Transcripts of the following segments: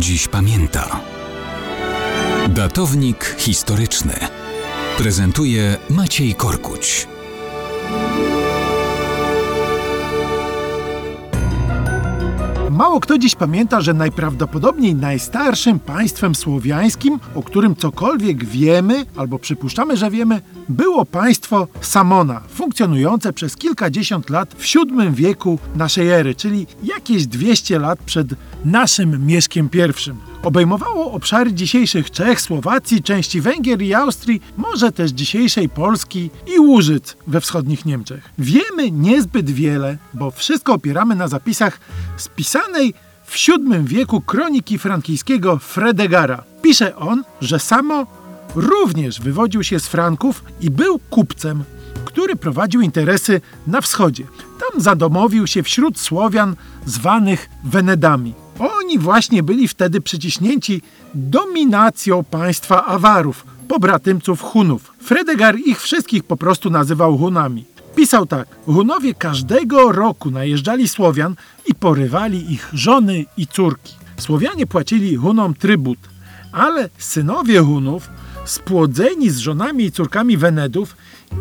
dziś pamięta. Datownik historyczny prezentuje Maciej Korkuć. Mało kto dziś pamięta, że najprawdopodobniej najstarszym państwem słowiańskim, o którym cokolwiek wiemy albo przypuszczamy, że wiemy, było państwo Samona, funkcjonujące przez kilkadziesiąt lat w VII wieku naszej ery, czyli jakieś 200 lat przed naszym Mieszkiem I. Obejmowało obszary dzisiejszych Czech, Słowacji, części Węgier i Austrii, może też dzisiejszej Polski i Łużyc we wschodnich Niemczech. Wiemy niezbyt wiele, bo wszystko opieramy na zapisach spisanej w VII wieku kroniki frankijskiego Fredegara. Pisze on, że samo również wywodził się z Franków i był kupcem, który prowadził interesy na wschodzie. Tam zadomowił się wśród Słowian zwanych Wenedami. Oni właśnie byli wtedy przyciśnięci dominacją państwa Awarów, pobratymców Hunów. Fredegar ich wszystkich po prostu nazywał Hunami. Pisał tak: Hunowie każdego roku najeżdżali Słowian i porywali ich żony i córki. Słowianie płacili Hunom trybut, ale synowie Hunów, spłodzeni z żonami i córkami Wenedów,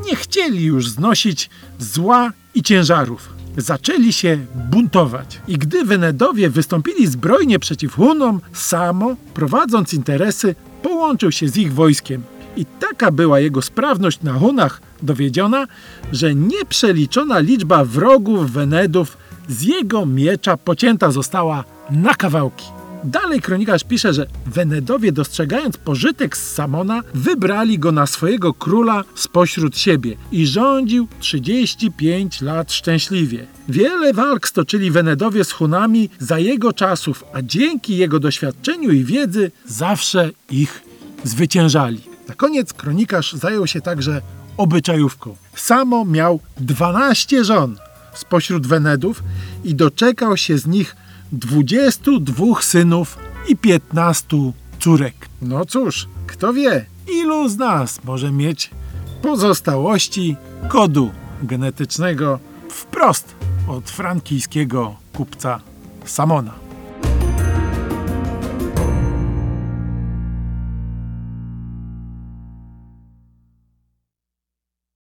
nie chcieli już znosić zła i ciężarów zaczęli się buntować. I gdy Wenedowie wystąpili zbrojnie przeciw Hunom, Samo, prowadząc interesy, połączył się z ich wojskiem. I taka była jego sprawność na Hunach dowiedziona, że nieprzeliczona liczba wrogów Wenedów z jego miecza pocięta została na kawałki. Dalej kronikarz pisze, że Wenedowie dostrzegając pożytek z Samona, wybrali go na swojego króla spośród siebie i rządził 35 lat szczęśliwie. Wiele walk stoczyli Wenedowie z Hunami za jego czasów, a dzięki jego doświadczeniu i wiedzy zawsze ich zwyciężali. Na koniec kronikarz zajął się także obyczajówką. Samo miał 12 żon spośród Wenedów i doczekał się z nich 22 synów i 15 córek. No cóż, kto wie, ilu z nas może mieć pozostałości kodu genetycznego wprost od frankijskiego kupca Samona.